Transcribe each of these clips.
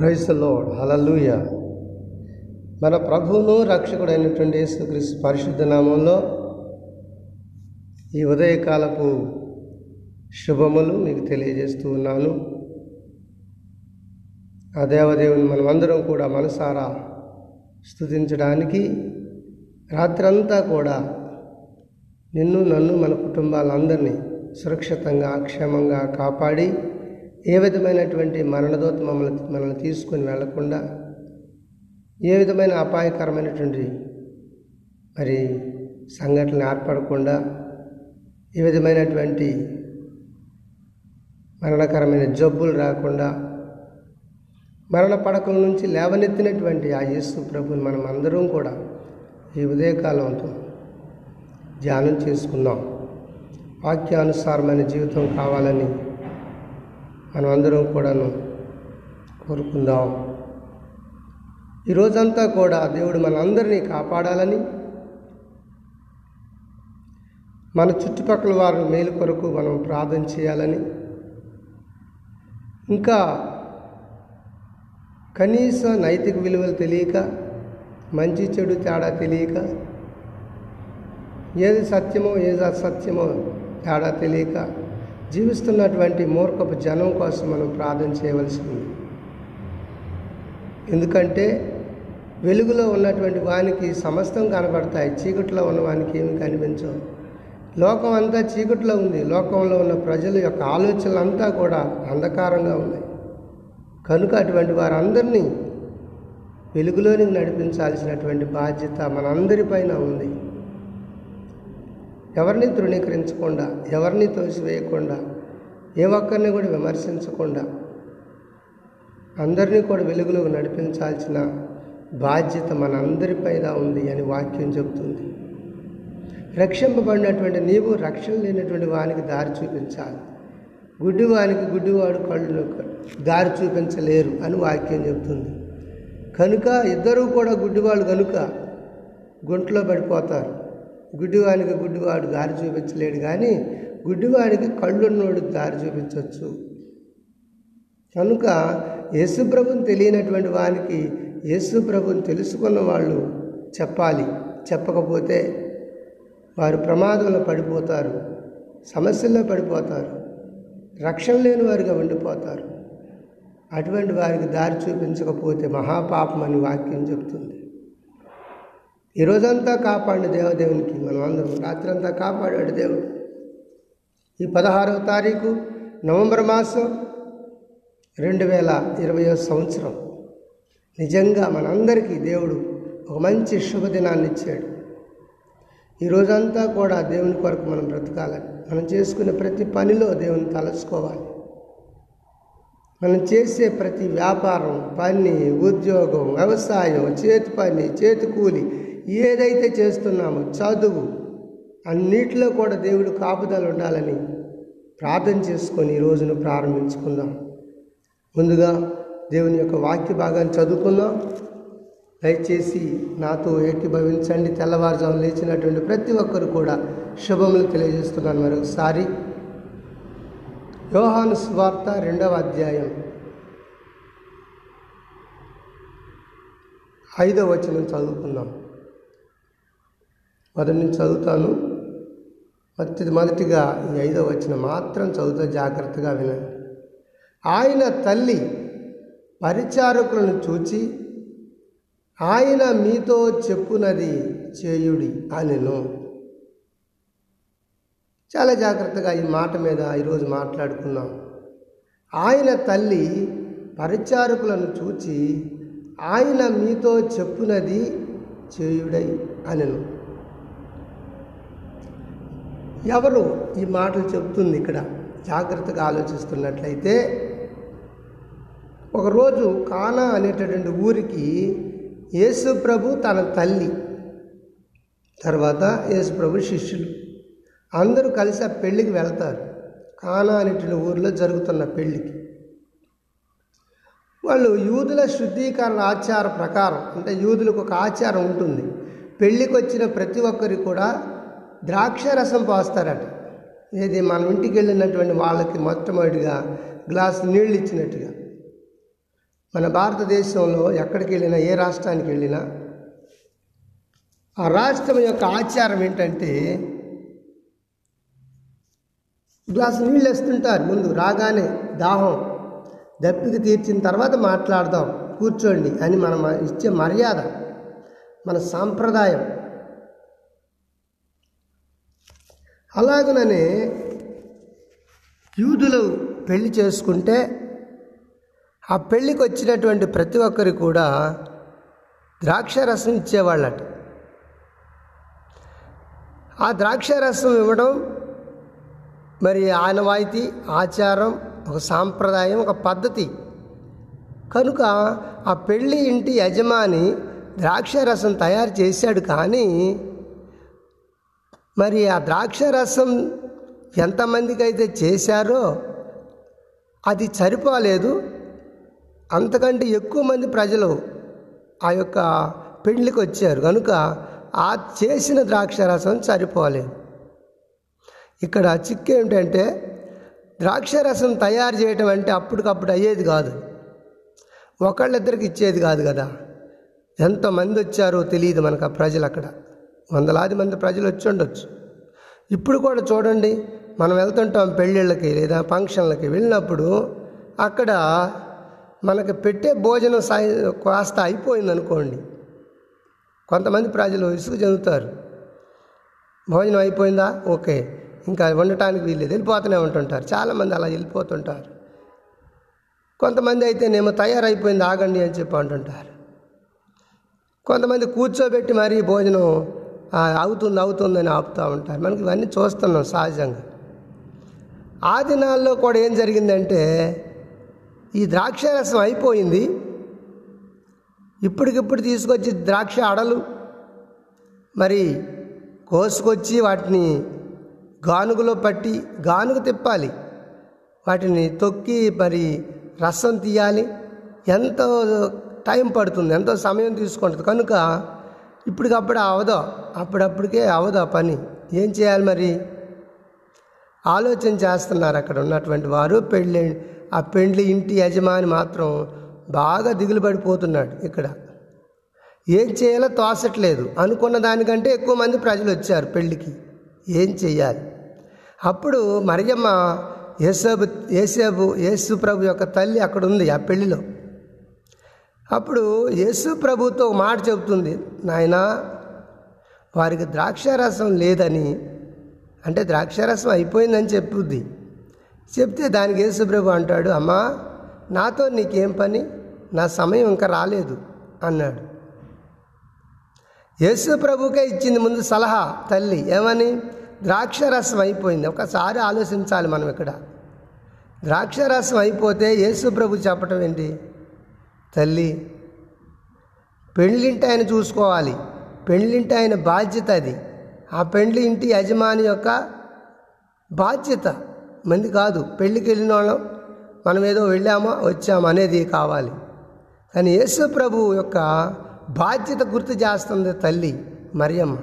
Praise lord హలలుయ మన ప్రభువును రక్షకుడైనటువంటి యేసుక్రీస్తు పరిశుద్ధ నామంలో ఈ ఉదయకాలపు శుభములు మీకు తెలియజేస్తూ ఉన్నాను. ఆ దేవదేవుని మనమందరం కూడా మనసారా స్థుతించడానికి రాత్రంతా కూడా నిన్ను నన్ను మన కుటుంబాలందరినీ సురక్షితంగా క్షేమంగా కాపాడి ఏ విధమైనటువంటి మరణదోత మమ్మల్ని మనల్ని తీసుకొని వెళ్ళకుండా ఏ విధమైన అపాయకరమైనటువంటి మరి సంఘటనలు ఏర్పడకుండా ఏ విధమైనటువంటి మరణకరమైన జబ్బులు రాకుండా మరణ పడకల నుంచి లేవనెత్తినటువంటి ఆ యేసు ప్రభుని మనం అందరం కూడా ఈ ఉదయకాలంతో ధ్యానం చేసుకుందాం. వాక్యానుసారమైన జీవితం కావాలని మనం అందరం కూడాను కోరుకుందాం. ఈ రోజంతా కూడా దేవుడు మనందరినీ కాపాడాలని మన చుట్టుపక్కల వారి మేలు కొరకు మనం ప్రార్థన చేయాలని ఇంకా కనీస నైతిక విలువలు తెలియక మంచి చెడు తేడా తెలియక ఏది సత్యమో ఏది అసత్యమో తేడా తెలియక జీవిస్తున్నటువంటి మూర్ఖపు జనం కోసం మనం ప్రార్థన చేయవలసింది. ఎందుకంటే వెలుగులో ఉన్నటువంటి వానికి సమస్తం కనబడతాయి చీకటిలో ఉన్న వానికి ఏమి కనిపించవు. లోకం అంతా చీకటిలో ఉంది. లోకంలో ఉన్న ప్రజల యొక్క ఆలోచనలంతా కూడా అంధకారంగా ఉన్నాయి. కనుక అటువంటి వారందరినీ వెలుగులోనికి నడిపించాల్సినటువంటి బాధ్యత మనందరిపైన ఉంది. ఎవరిని తృణీకరించకుండా ఎవరిని తోసివేయకుండా ఏ ఒక్కరిని కూడా విమర్శించకుండా అందరినీ కూడా వెలుగులోకి నడిపించాల్సిన బాధ్యత మనందరిపైన ఉంది అని వాక్యం చెబుతుంది. రక్షింపబడినటువంటి నీవు రక్షణ లేనటువంటి వానికి దారి చూపించాలి. గుడ్డివానికి గుడ్డివాడు కళ్ళు దారి చూపించలేరు అని వాక్యం చెబుతుంది. కనుక ఇద్దరూ కూడా గుడ్డివాళ్ళు కనుక గుంటలో పడిపోతారు. గుడ్డివానికి గుడ్డివాడు దారి చూపించలేడు కానీ గుడ్డివాడికి కళ్ళున్నోడు దారి చూపించవచ్చు కనుక యేసుప్రభుని తెలియనటువంటి వానికి యేసుప్రభుని తెలుసుకున్న వాళ్ళు చెప్పాలి. చెప్పకపోతే వారు ప్రమాదంలో పడిపోతారు సమస్యల్లో పడిపోతారు రక్షణ లేని వారిగా ఉండిపోతారు. అటువంటి వారికి దారి చూపించకపోతే మహాపాపం అని వాక్యం చెప్తుంది. ఈ రోజంతా కాపాడిన దేవదేవునికి మనం అందరం రాత్రంతా కాపాడాడు దేవుడు. ఈ పదహారవ తారీఖు నవంబర్ మాసం రెండు వేల ఇరవయో సంవత్సరం. నిజంగా మనందరికీ దేవుడు ఒక మంచి శుభదినాన్ని ఇచ్చాడు. ఈ రోజంతా కూడా దేవుని కొరకు మనం బ్రతకాలని మనం చేసుకునే ప్రతి పనిలో దేవుని తలుచుకోవాలి. మనం చేసే ప్రతి వ్యాపారం పని ఉద్యోగం వ్యవసాయం చేతి పని చేతి కూలి ఏదైతే చేస్తున్నామో చదువు అన్నిటిలో కూడా దేవుడు కాపుదలు ఉండాలని ప్రార్థన చేసుకొని ఈ రోజును ప్రారంభించుకుందాం. ముందుగా దేవుని యొక్క వాక్య భాగాన్ని చదువుకుందాం. దయచేసి నాతో ఏకీభవించండి. తెల్లవారుజాము లేచినటువంటి ప్రతి ఒక్కరు కూడా శుభములు తెలియజేస్తున్నాను మరొకసారి. యోహాను స్వార్త రెండవ అధ్యాయం ఐదవ వచనం చదువుకుందాం. మరి నేను చదువుతాను. మొదటి మొదటిగా ఈ ఐదో వచ్చిన మాత్రం చదువుతా జాగ్రత్తగా వినండి ఆయన తల్లి పరిచారకులను చూచి ఆయన మీతో చెప్పునది చేయుడి అనెను. చాలా జాగ్రత్తగా ఈ మాట మీద ఈరోజు మాట్లాడుకున్నాం. ఆయన తల్లి పరిచారకులను చూచి ఆయన మీతో చెప్పునది చేయుడై అనెను. ఎవరు ఈ మాటలు చెప్తుంది ఇక్కడ? జాగ్రత్తగా ఆలోచిస్తున్నట్లయితే ఒకరోజు కానా అనేటటువంటి ఊరికి యేసు ప్రభు తన తల్లి తర్వాత యేసు ప్రభు శిష్యులు అందరూ కలిసి ఆ పెళ్ళికి వెళ్తారు. కానా అనేటువంటి ఊరిలో జరుగుతున్న పెళ్ళికి వాళ్ళు యూదుల శుద్ధీకరణ ఆచార ప్రకారం అంటే యూదులకు ఒక ఆచారం ఉంటుంది. పెళ్ళికి వచ్చిన ప్రతి ఒక్కరికి కూడా ద్రాక్ష రసం పోస్తారట. ఏది మనం ఇంటికి వెళ్ళినటువంటి వాళ్ళకి మొట్టమొదటిగా గ్లాసు నీళ్ళు ఇచ్చినట్టుగా. మన భారతదేశంలో ఎక్కడికి వెళ్ళినా ఏ రాష్ట్రానికి వెళ్ళినా ఆ రాష్ట్రం యొక్క ఆచారం ఏంటంటే గ్లాసు నీళ్ళు వేస్తుంటారు. ముందు రాగానే దాహం దప్పిక తీర్చిన తర్వాత మాట్లాడదాం కూర్చోండి అని మనం ఇచ్చే మర్యాద మన సాంప్రదాయం. అలాగనే యూదులు పెళ్ళి చేసుకుంటే ఆ పెళ్ళికి వచ్చినటువంటి ప్రతి ఒక్కరు కూడా ద్రాక్షారసం ఇచ్చేవాళ్ళట. ఆ ద్రాక్షారసం ఇవ్వడం మరి ఆనవాయితీ ఆచారం ఒక సాంప్రదాయం ఒక పద్ధతి. కనుక ఆ పెళ్ళి ఇంటి యజమాని ద్రాక్షారసం తయారు చేశాడు కానీ మరి ఆ ద్రాక్షారసం ఎంతమందికి అయితే చేశారో అది సరిపోలేదు. అంతకంటే ఎక్కువ మంది ప్రజలు ఆ యొక్క పెళ్ళికి వచ్చారు. కనుక ఆ చేసిన ద్రాక్ష రసం సరిపోలేదు. ఇక్కడ చిక్కు ఏమిటంటే ద్రాక్షారసం తయారు చేయటం అంటే అప్పటికప్పుడు అయ్యేది కాదు. ఒకళ్ళిద్దరికి ఇచ్చేది కాదు కదా. ఎంతమంది వచ్చారో తెలియదు మనకు ఆ ప్రజలు అక్కడ. వందలాది మంది ప్రజలు వచ్చి ఉండొచ్చు. ఇప్పుడు కూడా చూడండి మనం వెళ్తుంటాం పెళ్ళిళ్ళకి లేదా ఫంక్షన్లకి వెళ్ళినప్పుడు అక్కడ మనకి పెట్టే భోజనం సాయి కాస్త అయిపోయింది అనుకోండి కొంతమంది ప్రజలు ఇసుకు చెందుతారు. భోజనం అయిపోయిందా? ఓకే. ఇంకా వండటానికి వీల్లేదు. వెళ్ళిపోతూనే ఉంటుంటారు. చాలామంది అలా వెళ్ళిపోతుంటారు. కొంతమంది అయితేనేమో తయారైపోయింది ఆగండి అని చెప్పి అంటుంటారు. కొంతమంది కూర్చోబెట్టి మరీ భోజనం అవుతుంది అవుతుందని ఆపుతూ ఉంటారు. మనకి ఇవన్నీ చూస్తున్నాం సహజంగా. ఆ దినాల్లో కూడా ఏం జరిగిందంటే ఈ ద్రాక్షరసం అయిపోయింది. ఇప్పటికిప్పుడు తీసుకొచ్చి ద్రాక్ష అడలు మరి కోసుకొచ్చి వాటిని గానుగులో పట్టి గానుగు తిప్పాలి. వాటిని తొక్కి మరి రసం తీయాలి. ఎంతో టైం పడుతుంది ఎంతో సమయం తీసుకుంటుంది. కనుక ఇప్పటికప్పుడు అవదు అప్పుడప్పటికే అవదు ఆ పని. ఏం చేయాలి మరి? ఆలోచన చేస్తున్నారు అక్కడ ఉన్నటువంటి వారు. పెళ్ళి ఆ పెండ్లి ఇంటి యజమాని మాత్రం బాగా దిగులు పడిపోతున్నాడు ఇక్కడ. ఏం చేయాలో తోసట్లేదు. అనుకున్న దానికంటే ఎక్కువ మంది ప్రజలు వచ్చారు పెళ్ళికి. ఏం చేయాలి? అప్పుడు మరియమ్మ యేసబు యేసేబు యేసు ప్రభు యొక్క తల్లి అక్కడ ఉంది ఆ పెళ్ళిలో. అప్పుడు యేసు ప్రభుతో మాట చెబుతుంది నాయన వారికి ద్రాక్షారసం లేదని అంటే ద్రాక్షారసం అయిపోయిందని చెప్పుద్ది. చెప్తే దానికి యేసు ప్రభు అంటాడు అమ్మా నాతో నీకేం పని? నా సమయం ఇంకా రాలేదు అన్నాడు. యేసు ప్రభుకే ఇచ్చింది ముందు సలహా తల్లి ఏమని? ద్రాక్షరసం అయిపోయింది. ఒకసారి ఆలోచించాలి మనం ఇక్కడ. ద్రాక్షరసం అయిపోతే యేసు ప్రభు చెప్పటం ఏంటి? తల్లి పెళ్ళింటి ఆయన చూసుకోవాలి. పెళ్ళింటి ఆయన బాధ్యత అది. ఆ పెళ్ళి ఇంటి యజమాని యొక్క బాధ్యత. మంది కాదు పెళ్ళికి వెళ్ళిన వాళ్ళం. మనం ఏదో వెళ్ళామా వచ్చామా అనేది కావాలి. కానీ యేసు ప్రభు యొక్క బాధ్యత గుర్తు చేస్తుంది తల్లి మరియమ్మ.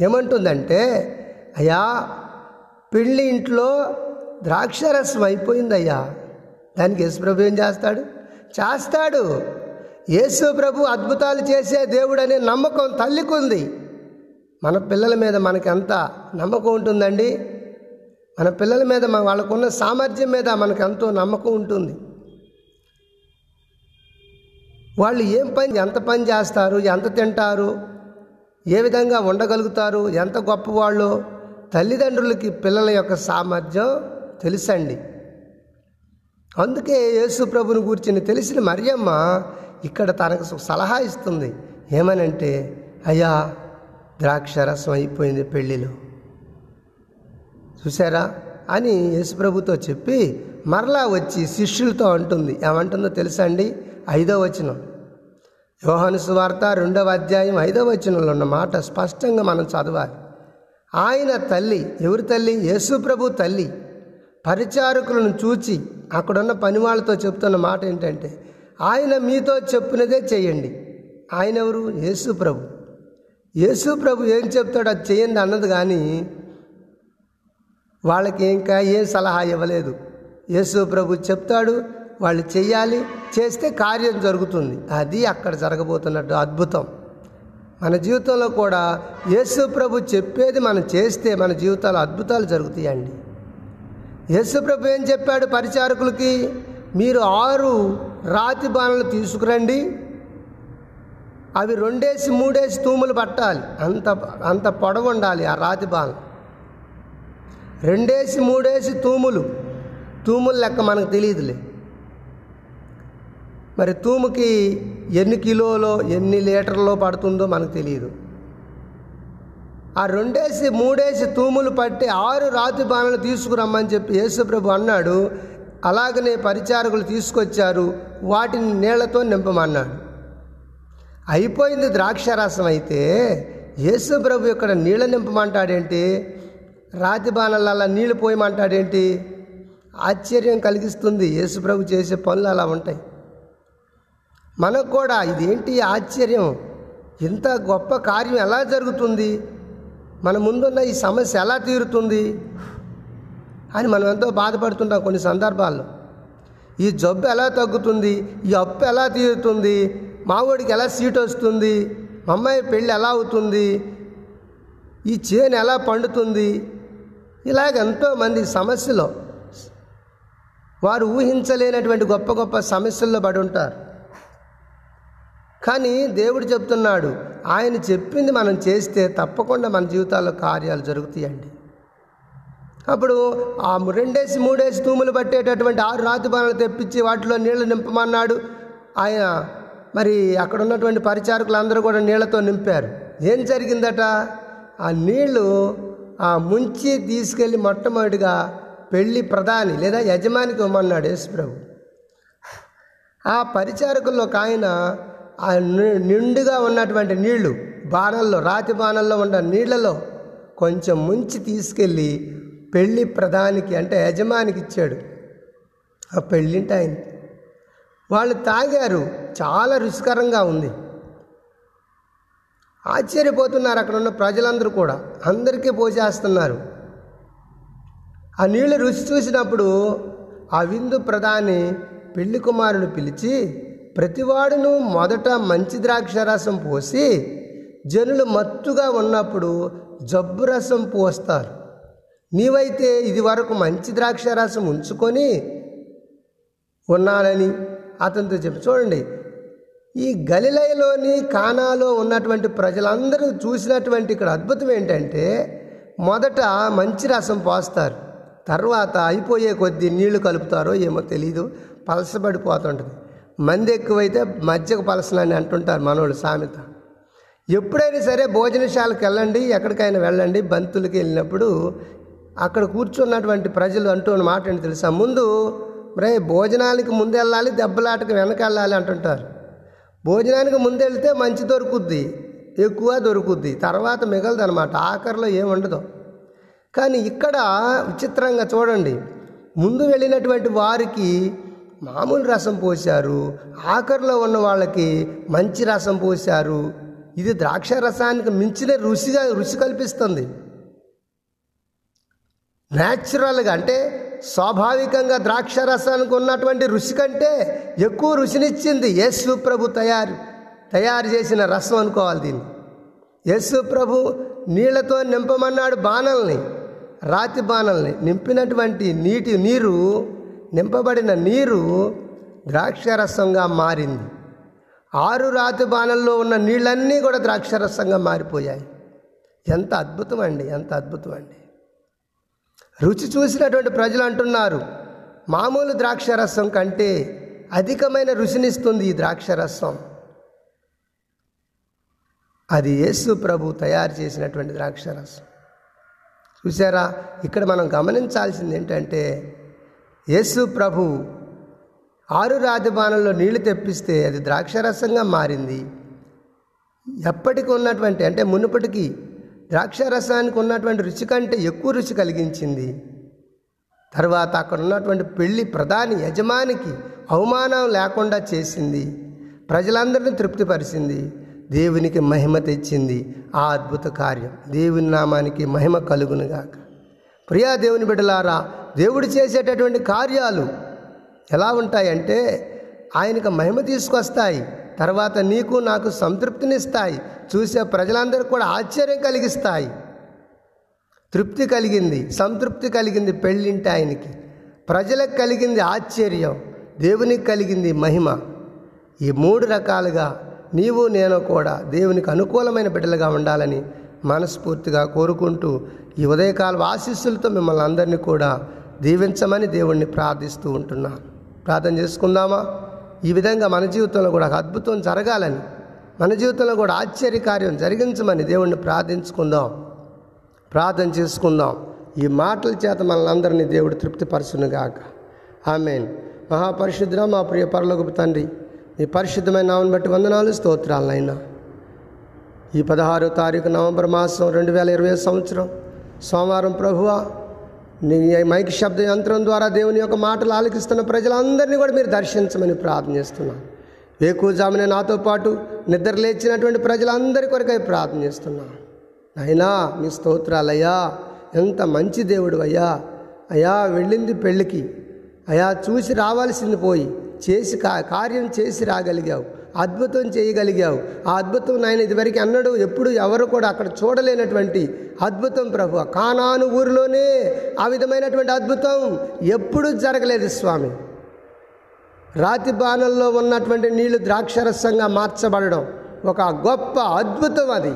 ఏమంటుందంటే అయ్యా పెళ్ళి ఇంట్లో ద్రాక్షరసం అయిపోయింది అయ్యా దానికి యేసు ప్రభు ఏం చేస్తాడు? చేస్తాడు. యేసు ప్రభు అద్భుతాలు చేసే దేవుడు అనే నమ్మకం తల్లికి ఉంది మన పిల్లల మీద మనకి ఎంత నమ్మకం ఉంటుందండి? మన పిల్లల మీద వాళ్ళకున్న సామర్థ్యం మీద మనకు ఎంతో నమ్మకం ఉంటుంది. వాళ్ళు ఏం పని ఎంత పని చేస్తారు ఎంత తింటారు ఏ విధంగా ఉండగలుగుతారు ఎంత గొప్పవాళ్ళు తల్లిదండ్రులకి పిల్లల యొక్క సామర్థ్యం తెలుసండి. అందుకే యేసు ప్రభుని గురించి తెలిసిన మరియమ్మ ఇక్కడ తనకు సలహా ఇస్తుంది. ఏమనంటే అయ్యా ద్రాక్షరసం అయిపోయింది పెళ్ళిలో. చూసారా అని యేసుప్రభుతో చెప్పి మరలా వచ్చి శిష్యులతో అంటుంది. ఏమంటుందో తెలుసా అండి? ఐదో వచనం. యోహాను సువార్త రెండవ అధ్యాయం ఐదవ వచనంలో ఉన్న మాట స్పష్టంగా మనం చదవాలి. ఆయన తల్లి ఎవరి తల్లి? యేసు ప్రభు తల్లి. పరిచారకులను చూచి అక్కడున్న పని వాళ్ళతో చెప్తున్న మాట ఏంటంటే ఆయన మీతో చెప్పినదే చేయండి. ఆయన ఎవరు? యేసు ప్రభు. యేసు ప్రభు ఏం చెప్తాడో అది చేయండి అన్నది కానీ వాళ్ళకి ఇంకా ఏం సలహా ఇవ్వలేదు. యేసు ప్రభు చెప్తాడు వాళ్ళు చెయ్యాలి చేస్తే కార్యం జరుగుతుంది. అది అక్కడ జరగబోతున్నట్టు అద్భుతం. మన జీవితంలో కూడా యేసు ప్రభు చెప్పేది మనం చేస్తే మన జీవితాలు అద్భుతాలు జరుగుతాయండి. యశుప్రభు ప్రభు ఏం చెప్పాడు పరిచారకులకి? మీరు ఆరు రాతి బాణలు తీసుకురండి. అవి రెండేసి మూడేసి తూములు పట్టాలి. అంత అంత పొడవు ఉండాలి ఆ రాతి బాణం. రెండేసి మూడేసి తూములు. తూములు లెక్క మనకు తెలియదులే. మరి తూముకి ఎన్ని కిలోలో ఎన్ని లీటర్లో పడుతుందో మనకు తెలియదు. ఆ రెండేసి మూడేసి తూములు పట్టి ఆరు రాతి బాణలు తీసుకురమ్మని చెప్పి యేసుప్రభు అన్నాడు. అలాగనే పరిచారకులు తీసుకొచ్చారు. వాటిని నీళ్ళతో నింపమన్నాడు. అయిపోయింది ద్రాక్షారసం అయితే యేసుప్రభు ఇక్కడ నీళ్ళ నింపమంటాడేంటి? రాతి బాణలలా నీళ్ళు పోయమంటాడేంటి? ఆశ్చర్యం కలిగిస్తుంది. యేసుప్రభు చేసే పనులు అలా ఉంటాయి. మనకు కూడా ఇదేంటి ఆశ్చర్యం? ఇంత గొప్ప కార్యం ఎలా జరుగుతుంది? మన ముందున్న ఈ సమస్య ఎలా తీరుతుంది అని మనం ఎంతో బాధపడుతుంటాం కొన్ని సందర్భాల్లో. ఈ జబ్బు ఎలా తగ్గుతుంది? ఈ అప్పు ఎలా తీరుతుంది? మావోడికి ఎలా సీట్ వస్తుంది? మా అమ్మాయి పెళ్ళి ఎలా అవుతుంది? ఈ చేను ఎలా పండుతుంది? ఇలాగ ఎంతోమంది సమస్యలో వారు ఊహించలేనటువంటి గొప్ప గొప్ప సమస్యల్లో పడి ఉంటారు. కానీ దేవుడు చెప్తున్నాడు ఆయన చెప్పింది మనం చేస్తే తప్పకుండా మన జీవితాల్లో కార్యాలు జరుగుతాయండి. అప్పుడు ఆ రెండేసి మూడేసి తూములు పట్టేటటువంటి ఆరు రాతి బాణాలు తెప్పించి వాటిలో నీళ్ళు నింపమన్నాడు. ఆయన మరి అక్కడ ఉన్నటువంటి పరిచారకులు అందరూ కూడా నీళ్ళతో నింపారు. ఏం జరిగిందట? ఆ నీళ్ళు ఆ ముంచి తీసుకెళ్ళి మొట్టమొదటిగా పెళ్ళి ప్రధాని లేదా యజమానికి ఇవ్వమన్నాడు యేసుప్రభు. ఆ పరిచారకుల్లో ఒక ఆయన ఆ ని- నిండుగా ఉన్నటువంటి నీళ్ళు బాణల్లో రాతి బాణల్లో ఉన్న నీళ్ళలో కొంచెం ముంచి తీసుకెళ్ళి పెళ్ళి ప్రధానికి అంటే యజమానికి ఇచ్చాడు. ఆ పెళ్ళింటి ఆయన. వాళ్ళు తాగారు. చాలా రుచికరంగా ఉంది. ఆశ్చర్యపోతున్నారు అక్కడ ఉన్న ప్రజలందరూ కూడా. అందరికీ పోసేస్తున్నారు ఆ నీళ్ళు రుచి చూసినప్పుడు ఆ విందు ప్రధాని పెళ్ళి కుమారుడు పిలిచి ప్రతివాడును మొదట మంచి ద్రాక్ష రసం పోసి జనులు మత్తుగా ఉన్నప్పుడు జబ్బు రసం పోస్తారు. నీవైతే ఇది వరకు మంచి ద్రాక్ష రసం ఉంచుకొని ఉన్నానని అతనితో చెప్పి చూడండి ఈ గలిలయలోని కానాలో ఉన్నటువంటి ప్రజలందరూ చూసినటువంటి ఇక్కడ అద్భుతం ఏంటంటే మొదట మంచి రసం పోస్తారు. తర్వాత అయిపోయే కొద్దీ నీళ్ళు కలుపుతారో ఏమో తెలీదు పలసబడిపోతుంటుంది. మంది ఎక్కువైతే మజ్జకు పలసనని అంటుంటారు మనోళ్ళు సామెత. ఎప్పుడైనా సరే భోజనశాలకు వెళ్ళండి ఎక్కడికైనా వెళ్ళండి బంతులకి వెళ్ళినప్పుడు అక్కడ కూర్చున్నటువంటి ప్రజలు అంటున్న మాట ఏంటి తెలుసా? ముందు రే భోజనానికి ముందు వెళ్ళాలి దెబ్బలాటకు వెనక వెళ్ళాలి అంటుంటారు. భోజనానికి ముందు వెళ్తే మంచి దొరుకుద్ది ఎక్కువ దొరుకుద్ది తర్వాత మిగలదు అనమాట ఆఖరిలో ఏముండదు కానీ ఇక్కడ విచిత్రంగా చూడండి ముందు వెళ్ళినటువంటి వారికి మామూలు రసం పోశారు ఆఖరిలో ఉన్న వాళ్ళకి మంచి రసం పోశారు. ఇది ద్రాక్ష రసానికి మించిన రుచిగా రుచి కల్పిస్తుంది. న్యాచురల్గా అంటే స్వాభావికంగా ద్రాక్ష రసానికి ఉన్నటువంటి రుచి కంటే ఎక్కువ రుచినిచ్చింది యేసు ప్రభు తయారు తయారు చేసిన రసం అనుకోవాలి దీన్ని. యేసు ప్రభు నీళ్ళతో నింపమన్నాడు బాణల్ని రాతి బాణల్ని. నింపినటువంటి నీటి నీరు నింపబడిన నీరు ద్రాక్షరసంగా మారింది. ఆరు రాతి బాణల్లో ఉన్న నీళ్ళన్నీ కూడా ద్రాక్షరసంగా మారిపోయాయి. ఎంత అద్భుతం అండి ఎంత అద్భుతం అండి రుచి చూసినటువంటి ప్రజలు అంటున్నారు మామూలు ద్రాక్షరసం కంటే అధికమైన రుచినిస్తుంది ఈ ద్రాక్షరసం. అది యేసు ప్రభు తయారు చేసినటువంటి ద్రాక్షరసం. చూసారా ఇక్కడ మనం గమనించాల్సింది ఏంటంటే యేసు ప్రభు ఆరు రాజబాణంలో నీళ్ళు తెప్పిస్తే అది ద్రాక్షరసంగా మారింది. ఎప్పటికి ఉన్నటువంటి అంటే మునుపటికి ద్రాక్షరసానికి ఉన్నటువంటి రుచి కంటే ఎక్కువ రుచి కలిగించింది. తర్వాత అక్కడ ఉన్నటువంటి పెళ్ళి ప్రధాని యజమానికి అవమానం లేకుండా చేసింది. ప్రజలందరినీ తృప్తిపరిచింది. దేవునికి మహిమ తెచ్చింది. ఆ అద్భుత కార్యం. దేవుని నామానికి మహిమ కలుగునుగాక. ప్రియా దేవుని బిడ్డలారా దేవుడు చేసేటటువంటి కార్యాలు ఎలా ఉంటాయంటే ఆయనకు మహిమ తీసుకొస్తాయి తర్వాత నీకు నాకు సంతృప్తినిస్తాయి చూసే ప్రజలందరికీ కూడా ఆశ్చర్యం కలిగిస్తాయి. తృప్తి కలిగింది సంతృప్తి కలిగింది పెళ్ళింటి ఆయనకి. ప్రజలకు కలిగింది ఆశ్చర్యం దేవునికి కలిగింది మహిమ. ఈ మూడు రకాలుగా నీవు నేను కూడా దేవునికి అనుకూలమైన బిడ్డలుగా ఉండాలని మనస్ఫూర్తిగా కోరుకుంటూ ఈ ఉదయకాల ఆశీస్సులతో మిమ్మల్ని అందరినీ కూడా దీవించమని దేవుణ్ణి ప్రార్థిస్తూ ఉంటున్నాను ప్రార్థన చేసుకుందామా? ఈ విధంగా మన జీవితంలో కూడా ఒక అద్భుతం జరగాలని మన జీవితంలో కూడా ఆశ్చర్యకార్యం జరిగించమని దేవుణ్ణి ప్రార్థించుకుందాం. ప్రార్థన చేసుకుందాం. ఈ మాటల చేత మనలందరినీ దేవుడు తృప్తిపరచునుగాక. ఆమెన్. మహాపరిశుద్ర మా ప్రియ పరలోకపు తండ్రి మీ పరిశుద్ధమైన నామని బట్టి వందనాలు స్తోత్రాలనైనా. ఈ పదహారో తారీఖు నవంబర్ మాసం రెండు వేల ఇరవై సంవత్సరం. సోమవారం ప్రభువా మైక్ శబ్ద యంత్రం ద్వారా దేవుని యొక్క మాటలు ఆలకిస్తున్న ప్రజలందరినీ కూడా మీరు దర్శించమని ప్రార్థన చేస్తున్నాను వేకుజామునే నాతో పాటు నిద్ర లేచినటువంటి ప్రజలందరి కొరకై ప్రార్థన చేస్తున్నాను అయినా మీ స్తోత్రాలయ్యా ఎంత మంచి దేవుడు అయ్యా. అయ్యా వెళ్ళింది పెళ్ళికి. అయా చూసి రావాల్సింది పోయి చేసి కా కార్యం చేసి రాగలిగావు. అద్భుతం చేయగలిగావు. ఆ అద్భుతం నాయన ఇదివరకు అన్నడు ఎప్పుడు ఎవరు కూడా అక్కడ చూడలేనటువంటి అద్భుతం ప్రభు. కానాను ఊరిలోనే ఆ విధమైనటువంటి అద్భుతం ఎప్పుడూ జరగలేదు స్వామి. రాతి బాణంలో ఉన్నటువంటి నీళ్ళు ద్రాక్షరసంగా మార్చబడడం ఒక గొప్ప అద్భుతం అది.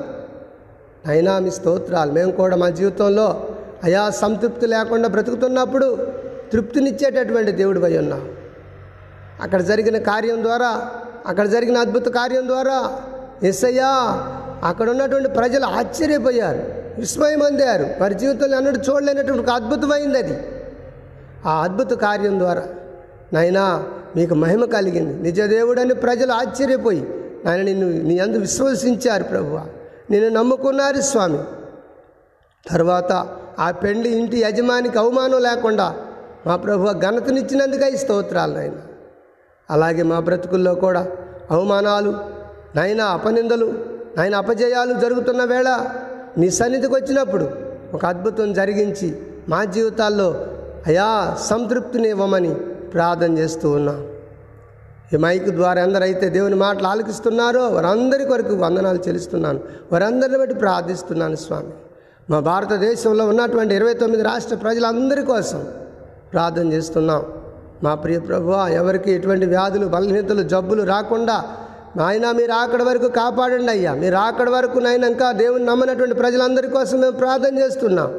అయినా మీ స్తోత్రాలు మేము కూడా మా జీవితంలో అయా సంతృప్తి లేకుండా బ్రతుకుతున్నప్పుడు తృప్తినిచ్చేటటువంటి దేవుడు అయి ఉన్నాం. అక్కడ జరిగిన కార్యం ద్వారా అక్కడ జరిగిన అద్భుత కార్యం ద్వారా ఎస్సయ్యా అక్కడ ఉన్నటువంటి ప్రజలు ఆశ్చర్యపోయారు. విస్మయం అందారు వారి జీవితంలో అన్నట్టు చూడలేనటువంటి ఒక అద్భుతమైంది అది. ఆ అద్భుత కార్యం ద్వారా నాయనా మీకు మహిమ కలిగింది. నిజదేవుడని ప్రజలు ఆశ్చర్యపోయి నాయన నిన్ను నీ అందు విశ్వసించారు ప్రభువ. నిన్ను నమ్ముకున్నారు స్వామి. తర్వాత ఆ పెండ్లి ఇంటి యజమానికి అవమానం లేకుండా మా ప్రభు ఘనతనిచ్చినందుకై స్తోత్రాలు నాయన. అలాగే మా బ్రతుకుల్లో కూడా అవమానాలు నాయన అపనిందలు నాయన అపజయాలు జరుగుతున్న వేళ నీ సన్నిధికి వచ్చినప్పుడు ఒక అద్భుతం జరిగించి మా జీవితాల్లో అయా సంతృప్తిని ఇవ్వమని ప్రార్థన చేస్తూ ఉన్నాం. ఈ మైక్ ద్వారా ఎందరైతే దేవుని మాటలు ఆలకిస్తున్నారో వారందరి కొరకు వందనాలు చెల్లిస్తున్నాను. వారందరిని బట్టి ప్రార్థిస్తున్నాను స్వామి. మా భారతదేశంలో ఉన్నటువంటి ఇరవై తొమ్మిది రాష్ట్ర ప్రజలందరి కోసం ప్రార్థన చేస్తున్నాం. మా ప్రియ ప్రభు ఎవరికి ఎటువంటి వ్యాధులు బలహీనతలు జబ్బులు రాకుండా నాయన మీరు అక్కడి వరకు కాపాడండి అయ్యా. మీరు అక్కడి వరకు నాయన ఇంకా దేవుని నమ్మనటువంటి ప్రజలందరి కోసం మేము ప్రార్థన చేస్తున్నాం.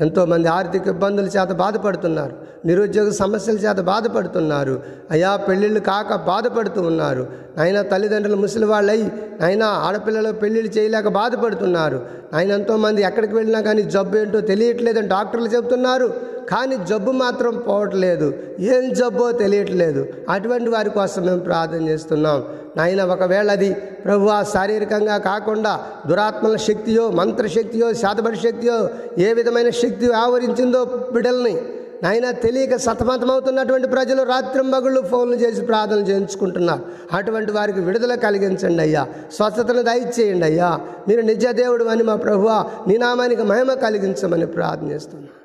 ఎంతోమంది ఆర్థిక ఇబ్బందుల చేత బాధపడుతున్నారు. నిరుద్యోగ సమస్యల చేత బాధపడుతున్నారు. అయా పెళ్ళిళ్ళు కాక బాధపడుతూ ఉన్నారు. నాయన తల్లిదండ్రులు ముసలి వాళ్ళయి నాయన ఆడపిల్లలు పెళ్ళిళ్ళు చేయలేక బాధపడుతున్నారు. ఆయన ఎంతోమంది ఎక్కడికి వెళ్ళినా కానీ జబ్బు ఏంటో తెలియట్లేదని డాక్టర్లు చెబుతున్నారు. కానీ జబ్బు మాత్రం పోవట్లేదు. ఏం జబ్బో తెలియట్లేదు. అటువంటి వారి కోసం మేము ప్రార్థన చేస్తున్నాం. నాయన ఒకవేళ అది ప్రభు శారీరకంగా కాకుండా దురాత్మల శక్తియో మంత్రశక్తియో శాతపడి శక్తియో ఏ విధమైన శక్తి ఆవరించిందో బిడ్డల్ని నాయన తెలియక సతమతమవుతున్నటువంటి ప్రజలు రాత్రింబగుళ్ళు ఫోన్లు చేసి ప్రార్థన చేయించుకుంటున్నారు. అటువంటి వారికి విడుదల కలిగించండి అయ్యా. స్వస్థతను దయచేయండి అయ్యా. మీరు నిజ దేవుడు అని మా ప్రభువ నీ నామానికి మహిమ కలిగించమని ప్రార్థన చేస్తున్నాను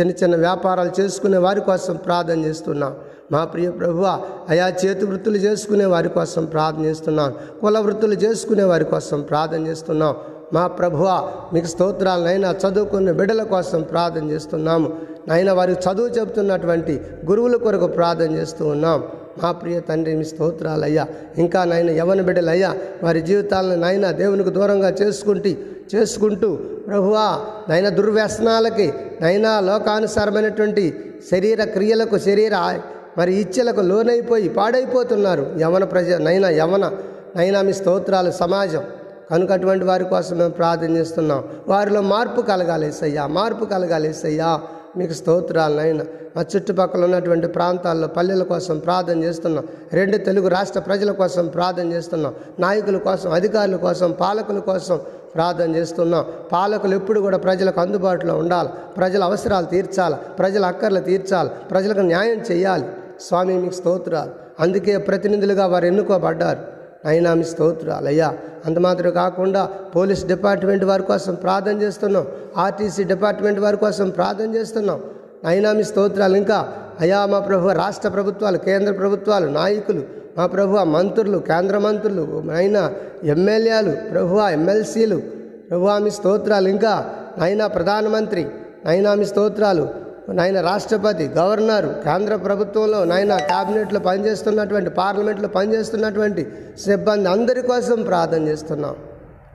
చిన్న చిన్న వ్యాపారాలు చేసుకునే వారి కోసం ప్రార్థన చేస్తున్నాం. మా ప్రియ ప్రభు అయా చేతి వృత్తులు చేసుకునే వారి కోసం ప్రార్థన చేస్తున్నాం. కుల వృత్తులు చేసుకునే వారి కోసం ప్రార్థన చేస్తున్నాం. మా ప్రభువ మీకు స్తోత్రాలనైనా చదువుకున్న బిడ్డల కోసం ప్రార్థన చేస్తున్నాము. నైనా వారికి చదువు చెబుతున్నటువంటి గురువుల కొరకు ప్రార్థన చేస్తూ ఉన్నాం. మా ప్రియ తండ్రి మీ స్తోత్రాలయ్యా. ఇంకా నాయన యవన బిడ్డలయ్యా వారి జీవితాలను నాయన దేవునికి దూరంగా చేసుకుంటూ చేసుకుంటూ ప్రభువా నైనా దుర్వ్యసనాలకి నైనా లోకానుసారమైనటువంటి శరీర క్రియలకు శరీర మరి ఇచ్చలకు లోనైపోయి పాడైపోతున్నారు. యవన ప్రజ నైనా యవన నైనా మీ స్తోత్రాలు సమాజం. కనుక అటువంటి వారి కోసం మేము ప్రార్థన చేస్తున్నాం. వారిలో మార్పు కలగాలేసయ్యా మార్పు కలగాలేసయ్యా మీకు స్తోత్రాలనైనా. నాయన మా చుట్టుపక్కల ఉన్నటువంటి ప్రాంతాల్లో పల్లెల కోసం ప్రార్థన చేస్తున్నాం. రెండు తెలుగు రాష్ట్ర ప్రజల కోసం ప్రార్థన చేస్తున్నాం. నాయకుల కోసం అధికారుల కోసం పాలకుల కోసం ప్రార్థన చేస్తున్నాం. పాలకులు ఎప్పుడు కూడా ప్రజలకు అందుబాటులో ఉండాలి. ప్రజల అవసరాలు తీర్చాలి. ప్రజల అక్కర్లు తీర్చాలి. ప్రజలకు న్యాయం చేయాలి. స్వామి మీకు స్తోత్రాలు. అందుకే ప్రతినిధులుగా వారు ఎన్నుకోబడ్డారు. అయినా మీ స్తోత్రాలు అయ్యా అంత మాత్రం కాకుండా పోలీస్ డిపార్ట్మెంట్ వారి కోసం ప్రార్థన చేస్తున్నాం. ఆర్టీసీ డిపార్ట్మెంట్ వారి కోసం ప్రార్థన చేస్తున్నాం. అయినా మీ స్తోత్రాలు ఇంకా అయా మా ప్రభు రాష్ట్ర ప్రభుత్వాలు కేంద్ర ప్రభుత్వాలు నాయకులు మా ప్రభు మంత్రులు కేంద్ర మంత్రులు అయినా ఎమ్మెల్యేలు ప్రభు ఎమ్మెల్సీలు ప్రభు మీ స్తోత్రాలు ఇంకా నైనా ప్రధానమంత్రి నైనా మీ స్తోత్రాలు నాయన రాష్ట్రపతి గవర్నర్ కేంద్ర ప్రభుత్వంలో నాయన క్యాబినెట్లో పనిచేస్తున్నటువంటి పార్లమెంట్లో పనిచేస్తున్నటువంటి సిబ్బంది అందరి కోసం ప్రార్థన చేస్తున్నాం.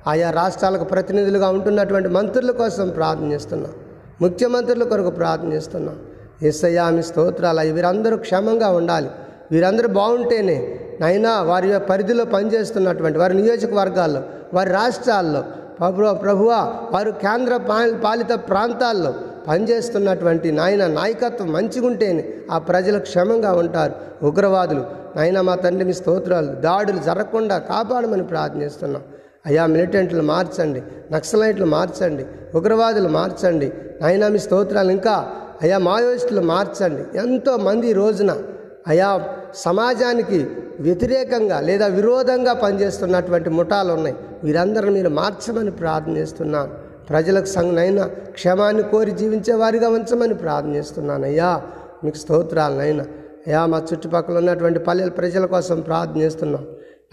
ఆయా రాష్ట్రాలకు ప్రతినిధులుగా ఉంటున్నటువంటి మంత్రుల కోసం ప్రార్థన చేస్తున్నాం. ముఖ్యమంత్రుల కొరకు ప్రార్థన చేస్తున్నాం. ఎస్ఐయామి స్తోత్రాలు వీరందరూ క్షేమంగా ఉండాలి. వీరందరూ బాగుంటేనే నైనా వారి పరిధిలో పనిచేస్తున్నటువంటి వారి నియోజకవర్గాల్లో వారి రాష్ట్రాల్లో ప్రభు ప్రభువా వారు కేంద్ర పా- పాలిత ప్రాంతాల్లో పనిచేస్తున్నటువంటి నాయన నాయకత్వం మంచిగుంటేనే ఆ ప్రజలు క్షేమంగా ఉంటారు. ఉగ్రవాదులు నాయన మా తండ్రి మీ స్తోత్రాలు దాడులు జరగకుండా కాపాడమని ప్రార్థిస్తున్నాం. అయ్యా మిలిటెంట్లు మార్చండి నక్సలైట్లు మార్చండి ఉగ్రవాదులు మార్చండి నాయనా మీ స్తోత్రాలు ఇంకా అయా మాయోయిస్టులు మార్చండి. ఎంతోమంది ఈ రోజున అయా సమాజానికి వ్యతిరేకంగా లేదా విరోధంగా పనిచేస్తున్నటువంటి ముఠాలు ఉన్నాయి వీరందరిని మీరు మార్చమని ప్రార్థనిస్తున్నాను ప్రజలకు సంగనైనా క్షేమాన్ని కోరి జీవించే వారిగా ఉంచమని ప్రార్థనిస్తున్నాను అయ్యా మీకు స్తోత్రాలనైనా. అయ్యా మా చుట్టుపక్కల ఉన్నటువంటి పల్లెల ప్రజల కోసం ప్రార్థనిస్తున్నాం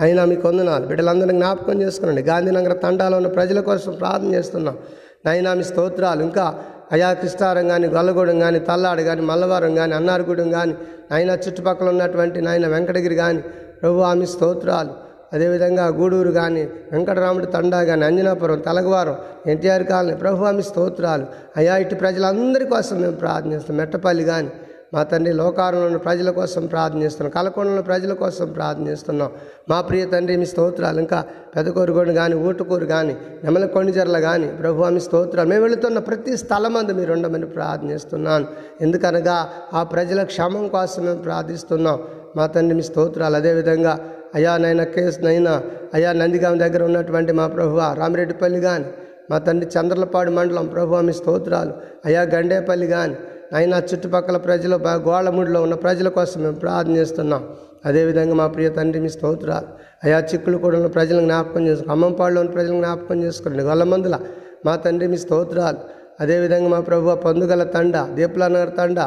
అయినా మీకు వందనాలు. బిడ్డలందరినీ జ్ఞాపకం చేసుకునండి. గాంధీనగర్ తండాలో ఉన్న ప్రజల కోసం ప్రార్థన చేస్తున్నాం. నైనా మీ స్తోత్రాలు. ఇంకా అయా కృష్ణారం కానీ గొల్లగూడెం కానీ తల్లాడు కానీ మల్లవారం కానీ అన్నారగూడెం కానీ నాయన చుట్టుపక్కల ఉన్నటువంటి నాయన వెంకటగిరి కానీ ప్రభు ఆమె స్తోత్రాలు. అదేవిధంగా గూడూరు కానీ వెంకటరాముడి తండా కానీ అంజనాపురం తలగవారం ఎన్టీఆర్ కాలనీ ప్రభువామి స్తోత్రాలు. అయా ఇటు ప్రజలందరి కోసం మేము ప్రార్థిస్తాం మెట్టపల్లి కానీ మా తండ్రి లోకారంలో ఉన్న ప్రజల కోసం ప్రార్థనిస్తున్నాం కలకొండలో ప్రజల కోసం ప్రార్థనిస్తున్నాం మా ప్రియ తండ్రి మీ స్తోత్రాలు. ఇంకా పెదకూరుగోడు కానీ ఊటుకూరు కానీ నెమలకొండజర్ల కానీ ప్రభు మీ స్తోత్రాలు. మేము వెళుతున్న ప్రతి స్థలమందు మీరు ఉండమని ప్రార్థనిస్తున్నాను ఎందుకనగా ఆ ప్రజల క్షమం కోసం మేము ప్రార్థిస్తున్నాం. మా తండ్రి మీ స్తోత్రాలు. అదేవిధంగా అయా నైనా కేసు నైనా అయా నందిగాం దగ్గర ఉన్నటువంటి మా ప్రభువ రామిరెడ్డిపల్లి కానీ మా తండ్రి చంద్రలపాడు మండలం ప్రభు మీ స్తోత్రాలు. అయా గండేపల్లి కానీ అయినా చుట్టుపక్కల ప్రజలు బా- గోళ్ళముడిలో ఉన్న ప్రజల కోసం మేము ప్రార్థన చేస్తున్నాం. అదేవిధంగా మా ప్రియ తండ్రి మీ స్తోత్రాలు. అయా చిక్కులు కూడా ఉన్న ప్రజలను జ్ఞాపకం చేసుకుని అమ్మంపాడులో ఉన్న ప్రజలను జ్ఞాపకం చేసుకోండి గొల్లమందుల మా తండ్రి మీ స్తోత్రాలు. అదేవిధంగా మా ప్రభు పందుగల తండ దీప్లానగర్ తండ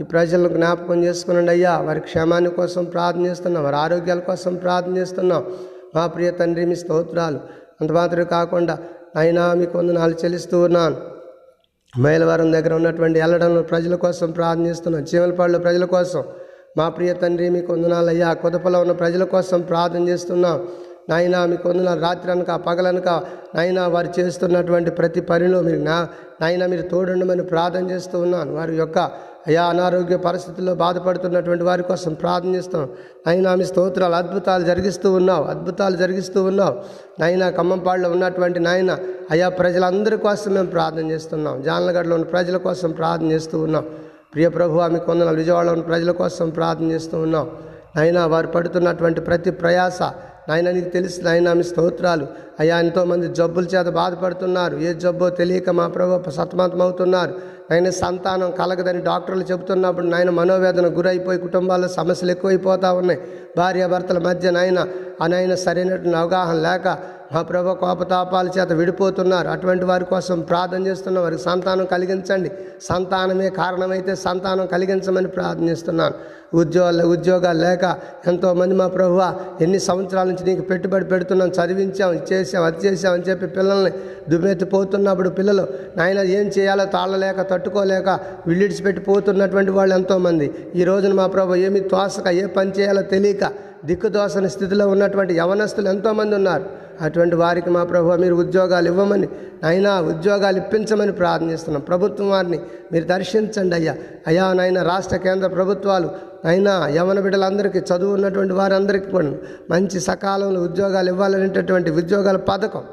ఈ ప్రజలను జ్ఞాపకం చేసుకునండి అయ్యా. వారి క్షేమాన్ని కోసం ప్రార్థన చేస్తున్నాం. వారి ఆరోగ్యాల కోసం ప్రార్థన చేస్తున్నాం. మా ప్రియ తండ్రి మీ స్తోత్రాలు. అంత మాత్రమే కాకుండా అయినా మీకు వందనాలు చెల్లిస్తూ ఉన్నాను. మైలవరం దగ్గర ఉన్నటువంటి ఎల్లడంలో ప్రజల కోసం ప్రార్థనిస్తున్నాం చీమలపాడులో ప్రజల కోసం. మా ప్రియ తండ్రి మీకు వందనాలయ్యా కొదపలో ఉన్న ప్రజల కోసం ప్రార్థన చేస్తున్నాం. నాయనా మీకు వందనాలు రాత్రి అనక పగలనక నాయన వారు చేస్తున్నటువంటి ప్రతి పనిలో మీరు నా నాయన మీరు తోడుండమని ప్రార్థన చేస్తూ ఉన్నాను. వారి యొక్క అయా అనారోగ్య పరిస్థితుల్లో బాధపడుతున్నటువంటి వారి కోసం ప్రార్థన చేస్తాం. నైనా మీ స్తోత్రాలు అద్భుతాలు జరిగిస్తూ ఉన్నావు. అద్భుతాలు జరిగిస్తూ ఉన్నావు. నైనా ఖమ్మంపాడులో ఉన్నటువంటి నాయన అయా ప్రజలందరి కోసం మేము ప్రార్థన చేస్తున్నాం. జానలగడ్డలో ఉన్న ప్రజల కోసం ప్రార్థన చేస్తూ ఉన్నాం. ప్రియ ప్రభు ఆమె కొందరు విజయవాడలో ఉన్న ప్రజల కోసం ప్రార్థన చేస్తూ ఉన్నాం. నైనా వారు పడుతున్నటువంటి ప్రతి ప్రయాస నాయన నీకు తెలుసు నాయన మీ స్తోత్రాలు. అయ్యా ఎంతోమంది జబ్బుల చేత బాధపడుతున్నారు. ఏ జబ్బో తెలియక మా ప్రభు సతమతమవుతున్నారు. నాయన సంతానం కలగదని డాక్టర్లు చెబుతున్నప్పుడు నాయన మనోవేదన గురైపోయి కుటుంబాల్లో సమస్యలు ఎక్కువైపోతూ ఉన్నాయి. భార్యాభర్తల మధ్య నాయన ఆ నాయన సరైనటువంటి అవగాహన లేక మా ప్రభు కోపతాపాల చేత విడిపోతున్నారు. అటువంటి వారి కోసం ప్రార్థన చేస్తున్న వారికి సంతానం కలిగించండి. సంతానమే కారణమైతే సంతానం కలిగించమని ప్రార్థనిస్తున్నాను ఉద్యోగాలు ఉద్యోగాలు లేక ఎంతోమంది మా ప్రభువ ఎన్ని సంవత్సరాల నుంచి నీకు పెట్టుబడి పెడుతున్నాం చదివించాం చేసాం అది చేసాం అని చెప్పి పిల్లల్ని దుమ్మెత్తిపోతున్నప్పుడు పిల్లలు నాయన ఏం చేయాలో తాళలేక తట్టుకోలేక విడిచిపెట్టి పోతున్నటువంటి వాళ్ళు ఎంతోమంది. ఈ రోజున మా ప్రభు ఏమి తోసక ఏ పని చేయాలో తెలియక దిక్కుదోసని స్థితిలో ఉన్నటువంటి యవనస్తులు ఎంతోమంది ఉన్నారు. అటువంటి వారికి మా ప్రభు మీరు ఉద్యోగాలు ఇవ్వమని అయినా ఉద్యోగాలు ఇప్పించమని ప్రార్థనిస్తున్నాం ప్రభుత్వం వారిని మీరు దర్శించండి అయ్యా. అయ్యా నాయన రాష్ట్ర కేంద్ర ప్రభుత్వాలు అయినా యవన బిడ్డలందరికీ చదువు ఉన్నటువంటి వారందరికీ కూడా మంచి సకాలంలో ఉద్యోగాలు ఇవ్వాలనేటటువంటి ఉద్యోగాల పథకం.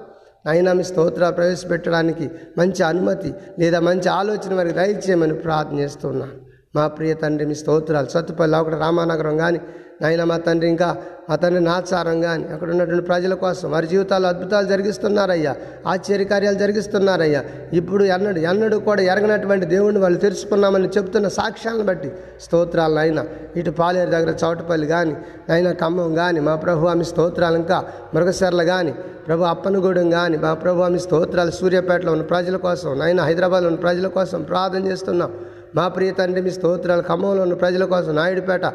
అయినా మీ స్తోత్ర ప్రవేశపెట్టడానికి మంచి అనుమతి లేదా మంచి ఆలోచన వారికి దయచేయమని ప్రార్థన చేస్తున్నాను మా ప్రియ తండ్రి మీ స్తోత్రాలు సత్తుపల్లి ఒకటి రామానగరం కానీ నాయన మా తండ్రి ఇంకా అతన్ని నాచారంగా నాచారం అక్కడ ఉన్నటువంటి ప్రజల కోసం వారి జీవితాలు అద్భుతాలు జరిగిస్తున్నారయ్యా. ఆశ్చర్యకార్యాలు జరిగిస్తున్నారయ్యా. ఇప్పుడు ఎన్నడు ఎన్నడూ కూడా ఎరగనటువంటి దేవుణ్ణి వాళ్ళు తెలుసుకున్నామని చెప్తున్న సాక్ష్యాలను బట్టి స్తోత్రాలు నాయన ఇటు పాలేరు దగ్గర చౌటపల్లి కానీ నాయన ఖమ్మం కానీ మా ప్రభు ఆమె స్తోత్రాలు ఇంకా మృగశర్ల కానీ ప్రభు అప్పనగూడెం కానీ మా ప్రభు ఆమె స్తోత్రాలు సూర్యాపేటలో ఉన్న ప్రజల కోసం నాయన హైదరాబాద్లో ఉన్న ప్రజల కోసం ప్రార్థన చేస్తున్నాం. మా ప్రియ తండ్రి మీ స్తోత్రాలు ఖమ్మంలో ఉన్న ప్రజల కోసం నాయుడుపేట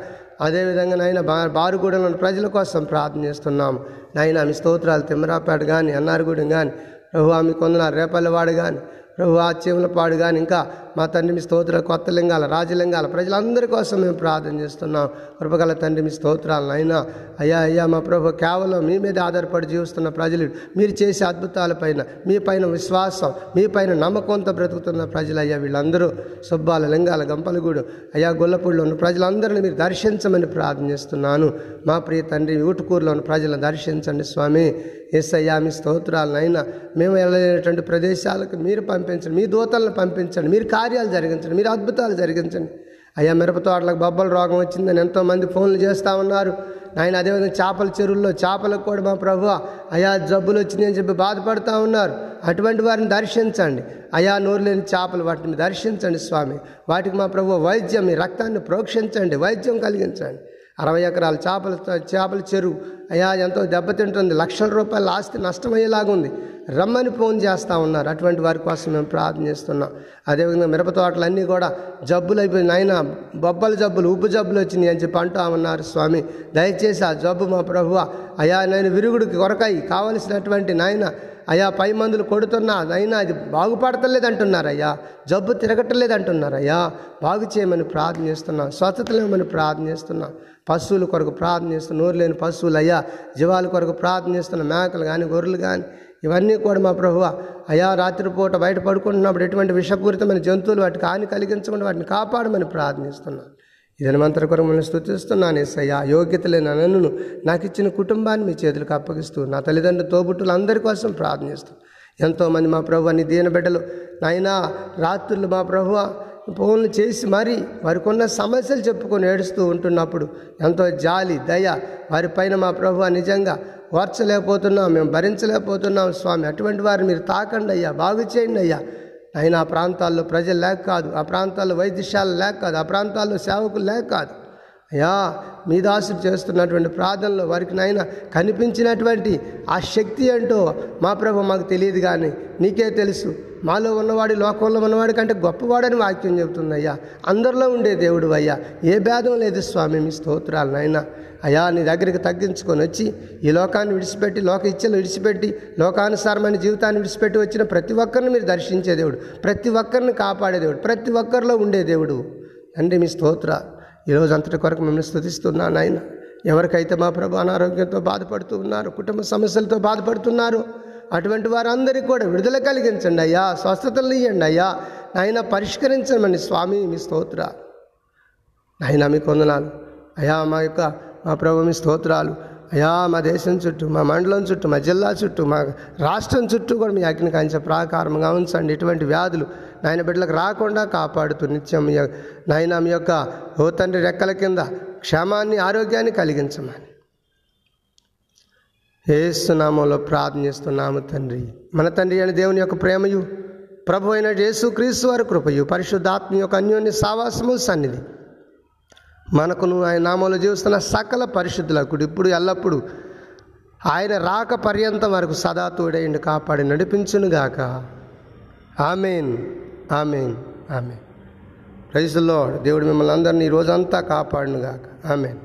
అదేవిధంగా నాయన బా బారుగూడెంలో ఉన్న ప్రజల కోసం ప్రార్థన చేస్తున్నాము. నాయన మీ స్తోత్రాలు తిమ్మరాపేట కానీ అన్నారగూడెం కానీ ప్రభు ఆమె కొందనారు రేపల్లవాడు కానీ ప్రభు ఆ చీమలపాడు కానీ ఇంకా మా తండ్రి మీ స్తోత్ర కొత్త లింగాల రాజలింగాల ప్రజలందరి కోసం మేము ప్రార్థన చేస్తున్నాం. కృపగల తండ్రి మీ స్తోత్రాలను అయినా అయ్యా అయ్యా మా ప్రభు కేవలం మీ మీద ఆధారపడి జీవిస్తున్న ప్రజలు మీరు చేసే అద్భుతాలపైన మీ పైన విశ్వాసం మీ పైన నమ్మకంతో బ్రతుకుతున్న ప్రజలు అయ్యా వీళ్ళందరూ సుబ్బాల లింగాల గంపలగూడు. అయ్యా గొల్లపూడిలో ఉన్న ప్రజలందరిని మీరు దర్శించమని ప్రార్థన చేస్తున్నాను. మా ప్రియ తండ్రి ఊటుకూరులో ఉన్న ప్రజలను దర్శించండి స్వామి. ఎస్ అయ్యా మీ స్తోత్రాలనైనా మేము వెళ్ళలేనటువంటి ప్రదేశాలకు మీరు పంపించండి మీ దూతలను పంపించండి మీరు కార్యాలు జరిగించండి. మీరు అద్భుతాలు జరిగించండి. అయ్యా మిరప తోటలకు బొబ్బల రోగం వచ్చిందని ఎంతోమంది ఫోన్లు చేస్తూ ఉన్నారు. ఆయన అదేవిధంగా చేపల చెరువుల్లో చేపలకు కూడా మా ప్రభు అయా జబ్బులు వచ్చినాయని చెప్పి బాధపడుతూ ఉన్నారు. అటువంటి వారిని దర్శించండి. అయా నోరు లేని చేపలు వాటిని దర్శించండి స్వామి. వాటికి మా ప్రభు వైద్యం మీ రక్తాన్ని ప్రోక్షించండి వైద్యం కలిగించండి. అరవై ఎకరాల చేపల చేపల చెరువు. అయ్యా ఎంతో దెబ్బతింటుంది. లక్షల రూపాయల ఆస్తి నష్టమయ్యేలాగా ఉంది. రమ్మని ఫోన్ చేస్తూ ఉన్నారు. అటువంటి వారి కోసం మేము ప్రార్థన చేస్తున్నాం. అదేవిధంగా మిరప తోటలన్నీ కూడా జబ్బులు అయిపోయి నాయన బొబ్బల జబ్బులు ఉబ్బు జబ్బులు వచ్చినాయి అని చెప్పి అంటూ ఉన్నారు స్వామి. దయచేసి ఆ జబ్బు మా ప్రభువ. అయ్యా నేను విరుగుడికి కొరకాయి కావలసినటువంటి నాయన అయ్యా పై మందులు కొడుతున్నా అయినా అది బాగుపడతలేదు అంటున్నారు జబ్బు తిరగట్లేదు అంటున్నారయ్యా. బాగు చేయమని ప్రార్థన చేస్తున్నాం స్వస్థతలేమని ప్రార్థన పశువుల కొరకు ప్రార్థన నోరు లేని పశువులు అయ్యా జీవాల కొరకు ప్రార్థన చేస్తున్న మేకలు కానీ గొర్రెలు కానీ ఇవన్నీ కూడా మా ప్రభువ అయా రాత్రిపూట బయట పడుకుంటున్నప్పుడు ఎటువంటి విషపూరితమైన జంతువులు వాటికి హాని కలిగించకుండా వాటిని కాపాడమని ప్రార్థనిస్తున్నాను ఇదనమంతర కొరకు మిమ్మల్ని స్థుతిస్తున్నాను ఎస్సయ్యా యోగ్యత లేని నన్ను నాకు ఇచ్చిన కుటుంబాన్ని మీ చేతులకు అప్పగిస్తూ నా తల్లిదండ్రులు తోబుట్టులు అందరి కోసం ప్రార్థనిస్తూ. ఎంతోమంది మా ప్రభు అని దీన బిడ్డలు నాయనా రాత్రులు మా ప్రభు ఫోన్లు చేసి మరి వారికి ఉన్న సమస్యలు చెప్పుకొని ఏడుస్తూ ఉంటున్నప్పుడు ఎంతో జాలి దయ వారిపైన మా ప్రభు నిజంగా ఓర్చలేకపోతున్నాం మేము భరించలేకపోతున్నాం స్వామి. అటువంటి వారిని మీరు తాకండి అయ్యా బాగు చేయండి అయ్యా. అయినా ఆ ప్రాంతాల్లో ప్రజలు లేక కాదు ఆ ప్రాంతాల్లో వైద్యశాల లేక కాదు ఆ ప్రాంతాల్లో సేవకులు లేక కాదు. అయ్యా మీ దాసుడు చేస్తున్నటువంటి ప్రార్థనలో వారికి నాయన కనిపించినటువంటి ఆ శక్తి ఏంటో మా ప్రభు మాకు తెలియదు కానీ నీకే తెలుసు. మాలో ఉన్నవాడి లోకంలో ఉన్నవాడి కంటే గొప్పవాడని వాక్యం చెబుతుంది అయ్యా. అందరిలో ఉండే దేవుడు అయ్యా. ఏ భేదం లేదు స్వామి మీ స్తోత్రాలు నాయనా అయ్యా నీ దగ్గరికి తగ్గించుకొని వచ్చి ఈ లోకాన్ని విడిచిపెట్టి లోక ఇచ్చలు విడిచిపెట్టి లోకానుసారమైన జీవితాన్ని విడిచిపెట్టి వచ్చిన ప్రతి ఒక్కరిని మీరు దర్శించే దేవుడు. ప్రతి ఒక్కరిని కాపాడే దేవుడు. ప్రతి ఒక్కరిలో ఉండే దేవుడు. తండ్రి మీ స్తోత్ర. ఈరోజు అంతటి కొరకు మిమ్మల్ని స్థుతిస్తున్నాను ఆయన ఎవరికైతే మా ప్రభు అనారోగ్యంతో బాధపడుతూ ఉన్నారు కుటుంబ సమస్యలతో బాధపడుతున్నారు అటువంటి వారందరికీ కూడా విడుదల కలిగించండి అయ్యా. స్వస్థతలు ఇవ్వండి అయ్యా. నాయన పరిష్కరించమని స్వామి మీ స్తోత్ర. నాయన మీ కొందనాలు అయ్యా మా యొక్క మా ప్రభు మీ స్తోత్రాలు. అయా మా దేశం చుట్టూ మా మండలం చుట్టూ మా జిల్లా చుట్టూ మా రాష్ట్రం చుట్టూ కూడా మీ అగ్ని కాంచ ప్రాకారంగా ఉంచండి. ఇటువంటి వ్యాధులు నాయన బిడ్డలకు రాకుండా కాపాడుతూ నిత్యం యొక్క- నాయన మీ యొక్క ఓ తండ్రి రెక్కల కింద క్షేమాన్ని ఆరోగ్యాన్ని కలిగించమని. ఏసునామంలో ప్రార్థన చేస్తున్నాము తండ్రి. మన తండ్రి అని దేవుని యొక్క ప్రేమయు ప్రభు అయిన యేసు క్రీస్తు వారి కృపయు పరిశుద్ధాత్మ యొక్క అన్యోన్య సావాసము సన్నిధి. మనకును ఆయన నామంలో జీవిస్తున్న సకల పరిశుద్ధులకు ఇప్పుడు ఎల్లప్పుడూ ఆయన రాక పర్యంతం వరకు సదా తోడేయండి కాపాడి నడిపించునుగాక. ఆమెన్. ఆమెన్. ఆమెన్. ప్రైజుల్లో దేవుడు మిమ్మల్ని అందరినీ ఈ రోజంతా కాపాడునుగాక. ఆమెన్.